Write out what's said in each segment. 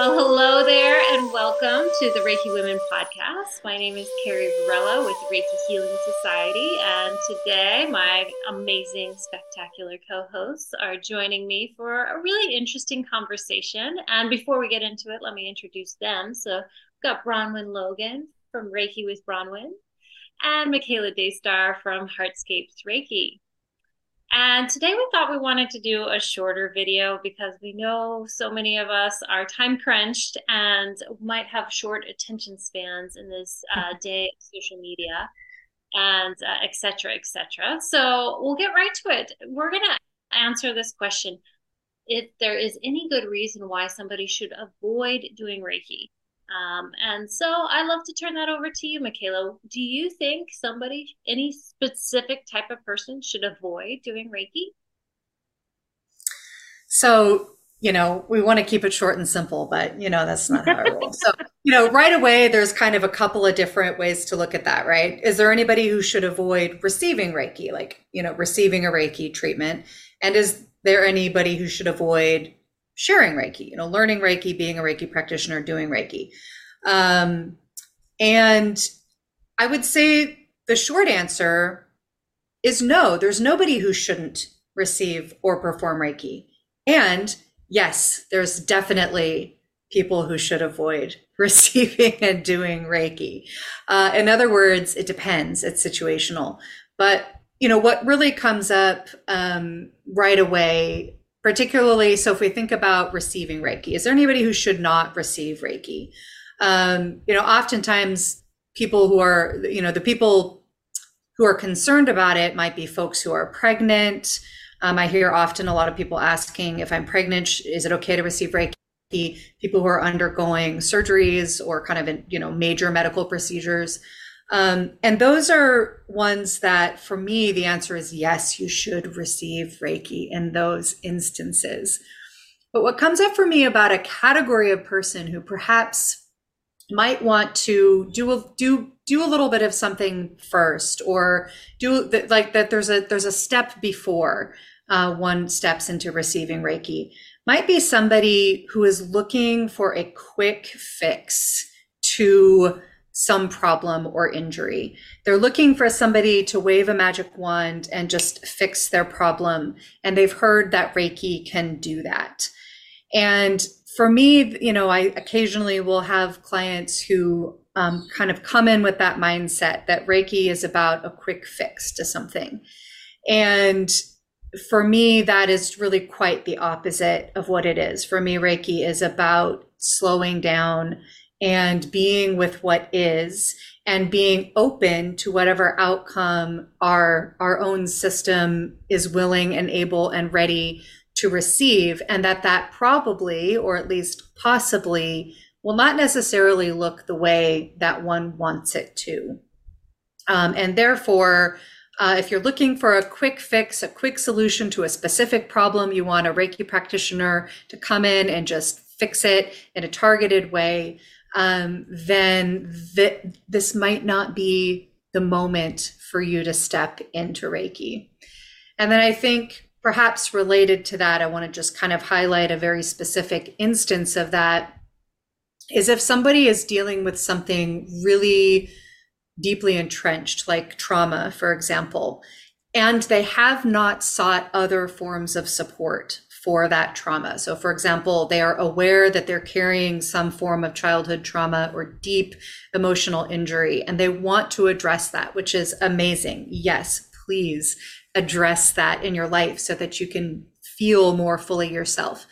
Well, hello there, and welcome to the Reiki Women podcast. My name is Carrie Varela with Reiki Healing Society, and today my amazing, spectacular co hosts are joining me for a really interesting conversation. And before we get into it, let me introduce them. So, we've got Bronwen Logan from Reiki with Bronwen, and Michaela Daystar from Heartscapes Reiki. And today we thought we wanted to do a shorter video because we know so many of us are time crunched and might have short attention spans in this uh, day of social media and uh, et cetera, et cetera. So we'll get right to it. We're going to answer this question. If there is any good reason why somebody should avoid doing Reiki, um, and so I love to turn that over to you, Michaela. Do you think somebody, any specific type of person, should avoid doing Reiki? So, you know, we want to keep it short and simple, but, you know, that's not how it roll. so, you know, right away, there's kind of a couple of different ways to look at that, right? Is there anybody who should avoid receiving Reiki, like, you know, receiving a Reiki treatment? And is there anybody who should avoid sharing Reiki, you know, learning Reiki, being a Reiki practitioner, doing Reiki. Um, and I would say the short answer is no, there's nobody who shouldn't receive or perform Reiki. And yes, there's definitely people who should avoid receiving and doing Reiki. Uh, in other words, it depends, it's situational. But you know what really comes up um, right away particularly so if we think about receiving reiki is there anybody who should not receive reiki? Um, you know oftentimes people who are you know the people who are concerned about it might be folks who are pregnant. Um, i hear often a lot of people asking if i'm pregnant is it okay to receive reiki? People who are undergoing surgeries or kind of you know major medical procedures um, and those are ones that, for me, the answer is yes, you should receive Reiki in those instances. But what comes up for me about a category of person who perhaps might want to do a, do do a little bit of something first, or do like that. There's a there's a step before uh, one steps into receiving Reiki. Might be somebody who is looking for a quick fix to some problem or injury. They're looking for somebody to wave a magic wand and just fix their problem. And they've heard that Reiki can do that. And for me, you know, I occasionally will have clients who um, kind of come in with that mindset that Reiki is about a quick fix to something. And for me, that is really quite the opposite of what it is. For me, Reiki is about slowing down and being with what is and being open to whatever outcome our our own system is willing and able and ready to receive and that that probably or at least possibly will not necessarily look the way that one wants it to. Um, and therefore uh, if you're looking for a quick fix, a quick solution to a specific problem, you want a Reiki practitioner to come in and just fix it in a targeted way um, then th- this might not be the moment for you to step into Reiki. And then I think perhaps related to that, I want to just kind of highlight a very specific instance of that is if somebody is dealing with something really deeply entrenched, like trauma, for example, and they have not sought other forms of support for that trauma. So, for example, they are aware that they're carrying some form of childhood trauma or deep emotional injury, and they want to address that, which is amazing. Yes, please address that in your life so that you can feel more fully yourself.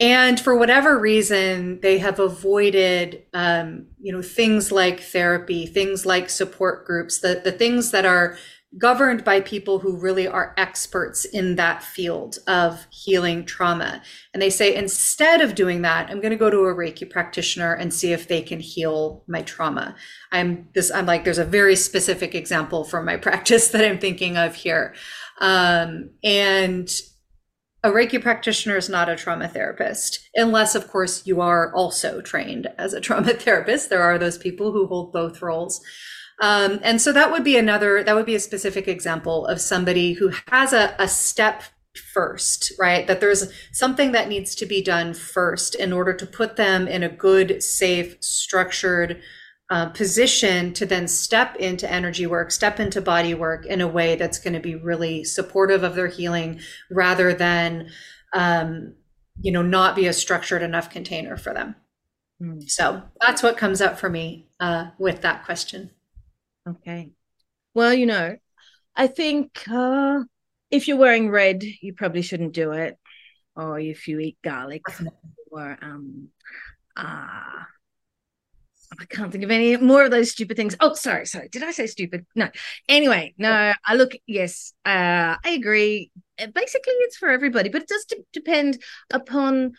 And for whatever reason, they have avoided, um, you know, things like therapy, things like support groups, the, the things that are governed by people who really are experts in that field of healing trauma. And they say, instead of doing that, I'm going to go to a Reiki practitioner and see if they can heal my trauma. I'm this, I'm like, there's a very specific example from my practice that I'm thinking of here. Um, and a Reiki practitioner is not a trauma therapist, unless, of course, you are also trained as a trauma therapist. There are those people who hold both roles. Um, and so that would be another, that would be a specific example of somebody who has a, a step first, right? That there's something that needs to be done first in order to put them in a good, safe, structured uh, position to then step into energy work, step into body work in a way that's going to be really supportive of their healing rather than, um, you know, not be a structured enough container for them. Mm. So that's what comes up for me uh, with that question. Okay. Well, you know, I think uh, if you're wearing red, you probably shouldn't do it. Or if you eat garlic or um uh I can't think of any more of those stupid things. Oh, sorry, sorry. Did I say stupid? No. Anyway, no, I look, yes, uh, I agree. Uh, basically, it's for everybody, but it does d- depend upon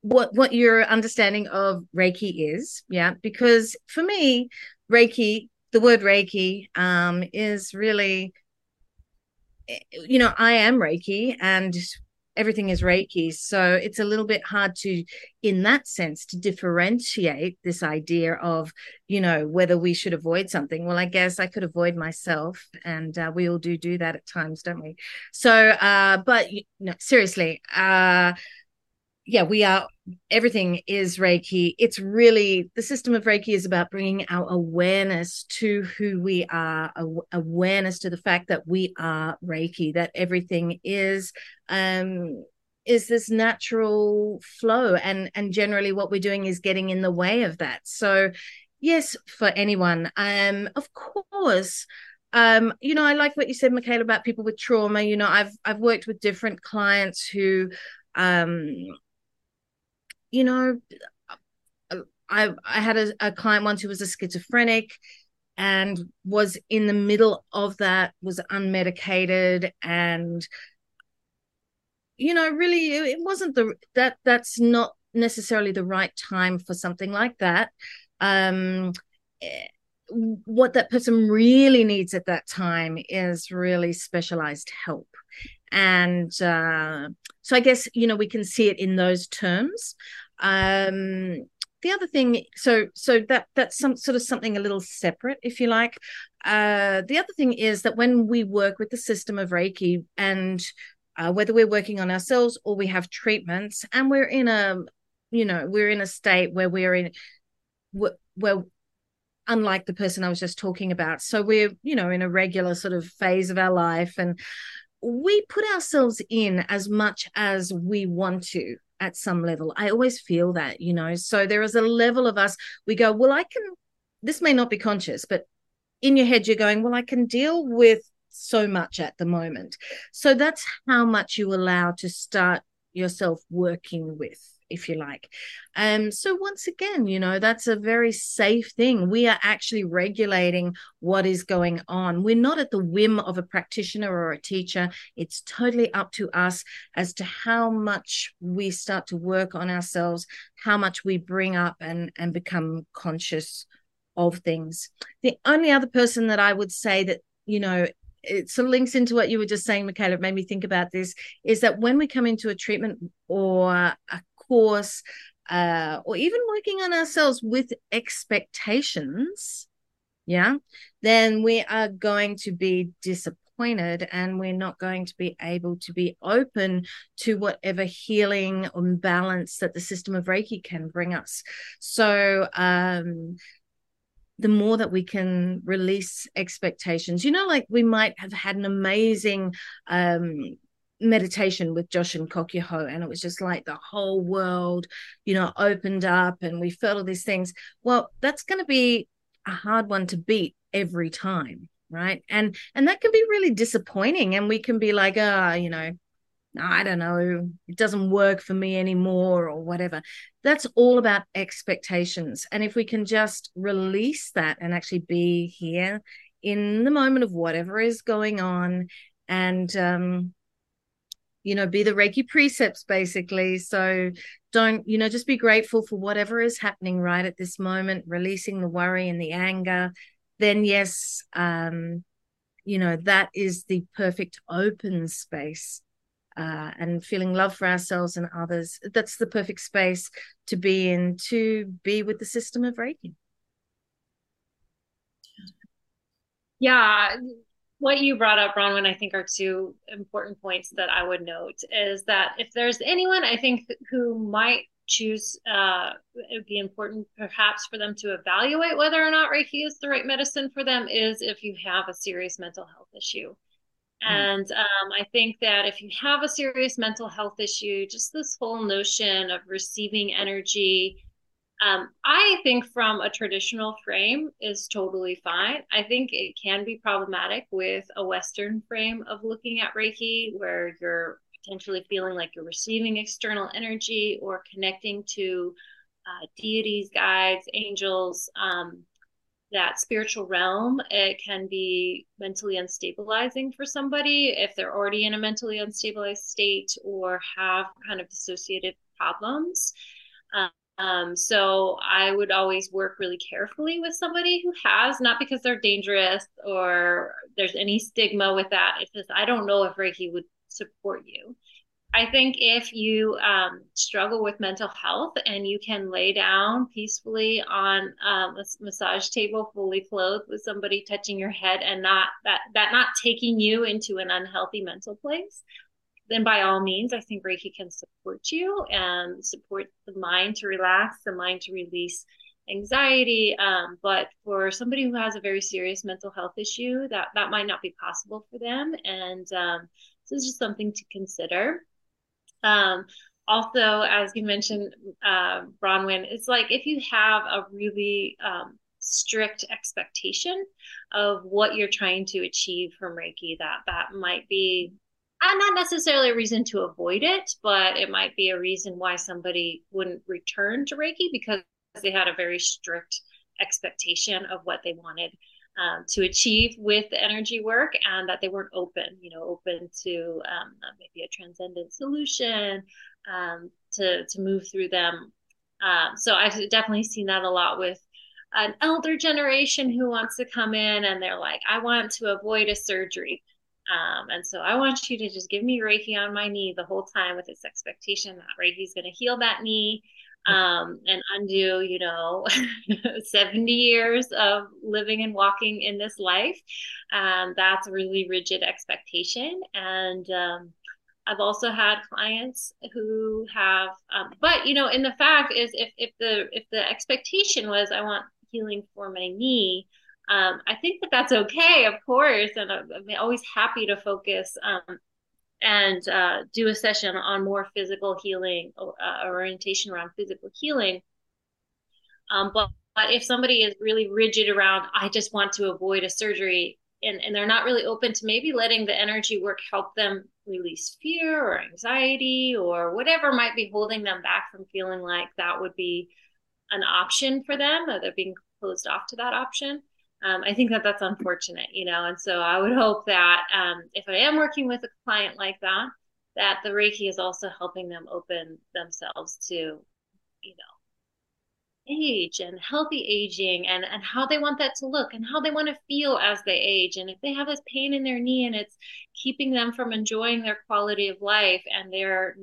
what what your understanding of Reiki is. Yeah, because for me, Reiki, the word Reiki, um, is really you know, I am Reiki and everything is Reiki. So it's a little bit hard to, in that sense, to differentiate this idea of, you know, whether we should avoid something. Well, I guess I could avoid myself, and uh, we all do do that at times, don't we? So, uh, but you know, seriously, uh, yeah, we are everything is Reiki. It's really the system of Reiki is about bringing our awareness to who we are, awareness to the fact that we are Reiki, that everything is um is this natural flow and and generally what we're doing is getting in the way of that. So yes, for anyone. Um of course um you know i like what you said michaela about people with trauma you know i've i've worked with different clients who um you know, I I had a, a client once who was a schizophrenic and was in the middle of that, was unmedicated and you know, really it wasn't the that that's not necessarily the right time for something like that. Um eh, what that person really needs at that time is really specialized help and uh, so i guess you know we can see it in those terms um, the other thing, so so that that's some sort of something a little separate, if you like. Uh, the other thing is that when we work with the system of Reiki and uh, whether we're working on ourselves or we have treatments and we're in a you know we're in a state where we're in where unlike the person i was just talking about so we're you know in a regular sort of phase of our life and we put ourselves in as much as we want to at some level. I always feel that, you know. So there is a level of us, we go, well, I can, this may not be conscious, but in your head, you're going, well, I can deal with so much at the moment. So that's how much you allow to start yourself working with if you like. Um, so once again, you know, that's a very safe thing. We are actually regulating what is going on. We're not at the whim of a practitioner or a teacher. It's totally up to us as to how much we start to work on ourselves, how much we bring up and and become conscious of things. The only other person that I would say that, you know, it sort of links into what you were just saying, Michaela. It made me think about this is that when we come into a treatment or a course, uh, or even working on ourselves with expectations, yeah, then we are going to be disappointed and we're not going to be able to be open to whatever healing or balance that the system of Reiki can bring us. So, um, the more that we can release expectations you know like we might have had an amazing um meditation with Joshin Kokyu Ho, and it was just like the whole world, you know, opened up and we felt all these things. Well, that's going to be a hard one to beat every time, right? And and that can be really disappointing, and we can be like, ah, oh, you know, I don't know, it doesn't work for me anymore or whatever. That's all about expectations. And if we can just release that and actually be here in the moment of whatever is going on and um you know, be the Reiki precepts basically. So don't, you know, just be grateful for whatever is happening right at this moment, releasing the worry and the anger. Then, yes, um, you know, that is the perfect open space. Uh, and feeling love for ourselves and others. That's the perfect space to be in to be with the system of Reiki. Yeah, what you brought up, Bronwen, I think are two important points that I would note is that if there's anyone I think who might choose, uh, it would be important perhaps for them to evaluate whether or not Reiki is the right medicine for them is if you have a serious mental health issue. Mm. And um, I think that if you have a serious mental health issue, just this whole notion of receiving energy um, I think from a traditional frame is totally fine. I think it can be problematic with a Western frame of looking at Reiki, where you're potentially feeling like you're receiving external energy or connecting to uh, deities, guides, angels, um, that spiritual realm. It can be mentally unstabilizing for somebody if they're already in a mentally unstabilized state or have kind of dissociative problems. Um, so I would always work really carefully with somebody who has, not because they're dangerous or there's any stigma with that. It's just I don't know if Reiki would support you. I think if you um, struggle with mental health and you can lay down peacefully on um, a massage table, fully clothed, with somebody touching your head, and not that that not taking you into an unhealthy mental place, then by all means, I think Reiki can support you and support the mind to relax, the mind to release anxiety. Um, but for somebody who has a very serious mental health issue, that that might not be possible for them, and um, this is just something to consider. Um, also, as you mentioned, uh, Bronwen, it's like if you have a really um, strict expectation of what you're trying to achieve from Reiki, that that might be not necessarily a reason to avoid it, but it might be a reason why somebody wouldn't return to Reiki because they had a very strict expectation of what they wanted um, to achieve with the energy work and that they weren't open, you know, open to um, maybe a transcendent solution um, to, to move through them. Um, so I've definitely seen that a lot with an elder generation who wants to come in and they're like, I want to avoid a surgery. Um, and so I want you to just give me Reiki on my knee the whole time with this expectation that Reiki is going to heal that knee um, and undo, you know, 70 years of living and walking in this life. Um, that's a really rigid expectation. And um, I've also had clients who have, um, but you know, and the fact is, if if the if the expectation was I want healing for my knee, um, I think that that's okay, of course, and I'm, I'm always happy to focus um, and uh, do a session on more physical healing, uh, orientation around physical healing. Um, but, but if somebody is really rigid around, I just want to avoid a surgery, and, and they're not really open to maybe letting the energy work help them release fear or anxiety or whatever might be holding them back from feeling like that would be an option for them, or they're being closed off to that option um, I think that that's unfortunate, you know. And so I would hope that um, if I am working with a client like that, that the Reiki is also helping them open themselves to, you know, age and healthy aging and, and how they want that to look and how they want to feel as they age. And if they have this pain in their knee and it's keeping them from enjoying their quality of life and they're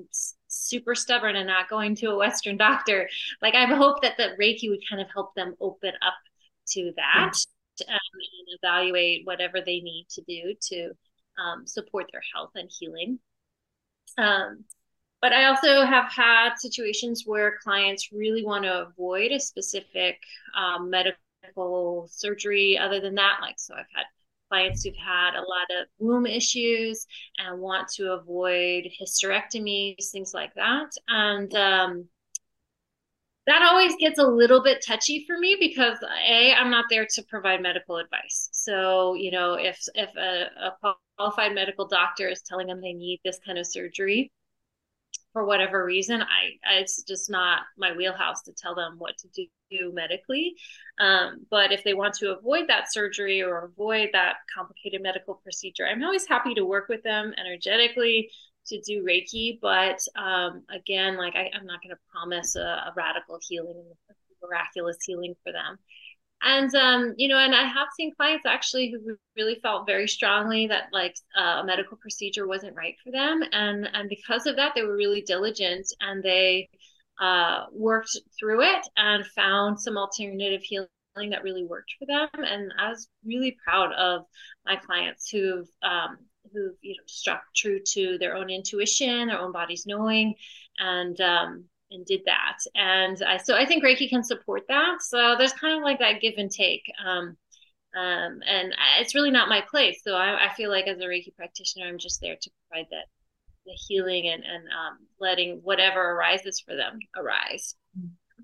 super stubborn and not going to a Western doctor, like I hope that the Reiki would kind of help them open up to that um, and evaluate whatever they need to do to um, support their health and healing. Um, but I also have had situations where clients really want to avoid a specific um, medical surgery. Other than that, like, so I've had clients who've had a lot of womb issues and want to avoid hysterectomies, things like that. And um, that always gets a little bit touchy for me because a i'm not there to provide medical advice. So you know if if a, a qualified medical doctor is telling them they need this kind of surgery for whatever reason i it's just not my wheelhouse to tell them what to do medically. Um, but if they want to avoid that surgery or avoid that complicated medical procedure i'm always happy to work with them energetically to do Reiki, but um, again, like I, am not going to promise a, a, radical healing, miraculous healing for them. And um, you know, and I have seen clients actually who really felt very strongly that like uh, a medical procedure wasn't right for them, and and because of that, they were really diligent and they uh, worked through it and found some alternative healing that really worked for them. And I was really proud of my clients who've um, who've you know struck true to their own intuition, their own body's knowing, and um, and did that. And I so I think Reiki can support that. So there's kind of like that give and take. Um, um, and it's really not my place. So I, I feel like as a Reiki practitioner, I'm just there to provide that the healing and and um, letting whatever arises for them arise.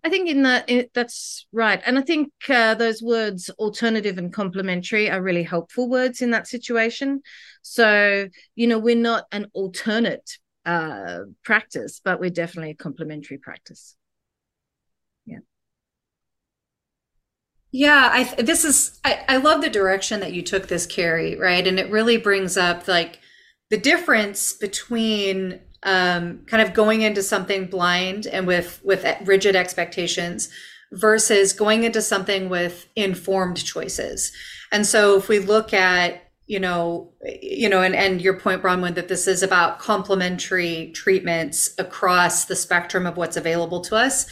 I think in that that's right, and I think uh, those words "alternative" and "complementary" are really helpful words in that situation. So you know, we're not an alternate uh, practice, but we're definitely a complementary practice. Yeah. Yeah, I this is I, I love the direction that you took this, Carrie, right? And it really brings up like the difference between um, kind of going into something blind and with with rigid expectations versus going into something with informed choices. And so if we look at you know, you know, and, and your point, Bronwen, that this is about complementary treatments across the spectrum of what's available to us,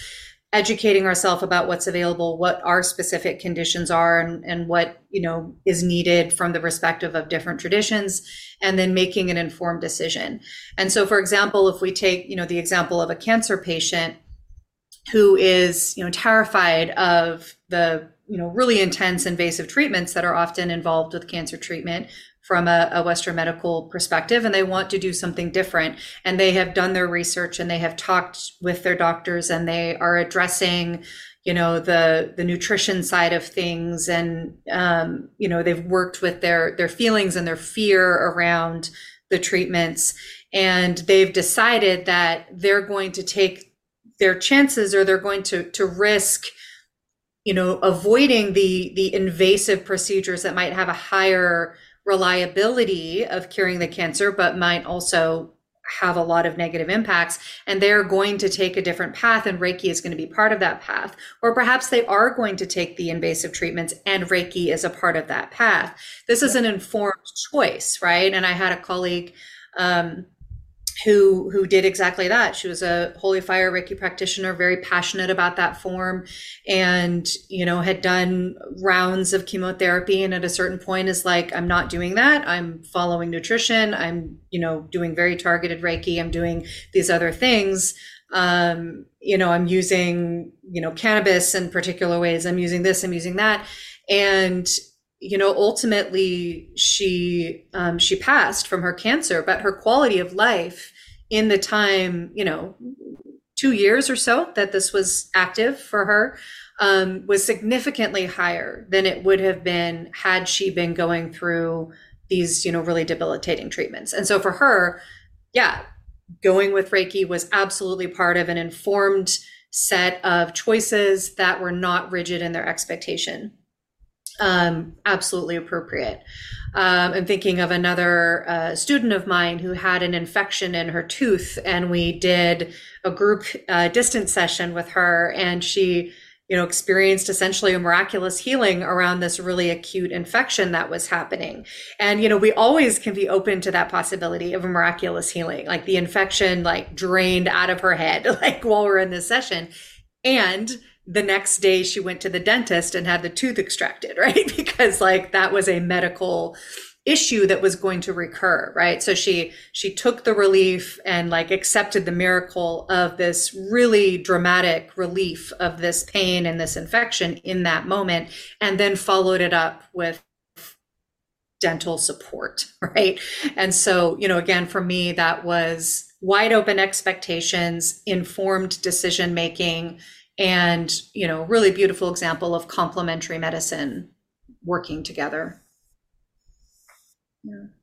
educating ourselves about what's available, what our specific conditions are, and, and what, you know, is needed from the perspective of different traditions, and then making an informed decision. And so, for example, if we take, you know, the example of a cancer patient who is, you know, terrified of the you know really intense invasive treatments that are often involved with cancer treatment from a, a, western medical perspective and they want to do something different. And they have done their research and they have talked with their doctors and they are addressing you know the the nutrition side of things. And um, you know they've worked with their their feelings and their fear around the treatments. And they've decided that they're going to take their chances or they're going to to risk you know, avoiding the the invasive procedures that might have a higher reliability of curing the cancer, but might also have a lot of negative impacts. And they're going to take a different path and reiki is going to be part of that path. Or perhaps they are going to take the invasive treatments and reiki is a part of that path. This is an informed choice right? And i had a colleague um, who who did exactly that. She was a holy fire Reiki practitioner, very passionate about that form, and you know had done rounds of chemotherapy. And at a certain point, is like, I'm not doing that. I'm following nutrition. I'm you know doing very targeted Reiki. I'm doing these other things. Um, you know, I'm using you know cannabis in particular ways. I'm using this. I'm using that, and you know ultimately she um, she passed from her cancer but her quality of life in the time you know two years or so that this was active for her um, was significantly higher than it would have been had she been going through these you know really debilitating treatments. And so for her yeah going with reiki was absolutely part of an informed set of choices that were not rigid in their expectation um, absolutely appropriate. Um, I'm thinking of another uh, student of mine who had an infection in her tooth, and we did a group uh, distance session with her, and she, you know, experienced essentially a miraculous healing around this really acute infection that was happening. And you know, we always can be open to that possibility of a miraculous healing, like the infection like drained out of her head, like while we're in this session, and the next day she went to the dentist and had the tooth extracted, right? because like that was a medical issue that was going to recur, right? So she she took the relief and like accepted the miracle of this really dramatic relief of this pain and this infection in that moment and then followed it up with dental support, right? And so, you know, again for me that was wide open expectations, informed decision making, and you know really beautiful example of complementary medicine working together. Yeah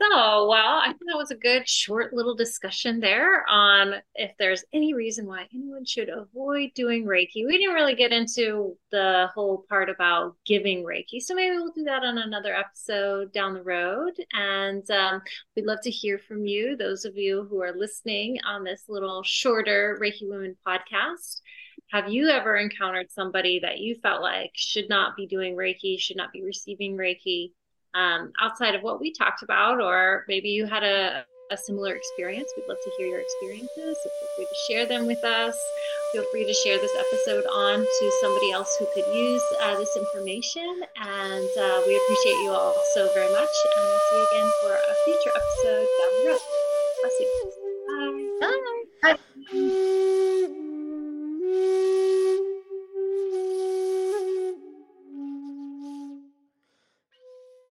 so, well, I think that was a good short little discussion there on if there's any reason why anyone should avoid doing Reiki. We didn't really get into the whole part about giving Reiki, so maybe we'll do that on another episode down the road. And um, we'd love to hear from you, those of you who are listening on this little shorter Reiki Women podcast. Have you ever encountered somebody that you felt like should not be doing Reiki, should not be receiving Reiki? Um, outside of what we talked about, or maybe you had a a similar experience. We'd love to hear your experiences. So feel free to share them with us. Feel free to share this episode on to somebody else who could use uh, this information. And uh, we appreciate you all so very much. And we'll see you again for a future episode down the road. Blessings. Bye. Bye. Bye.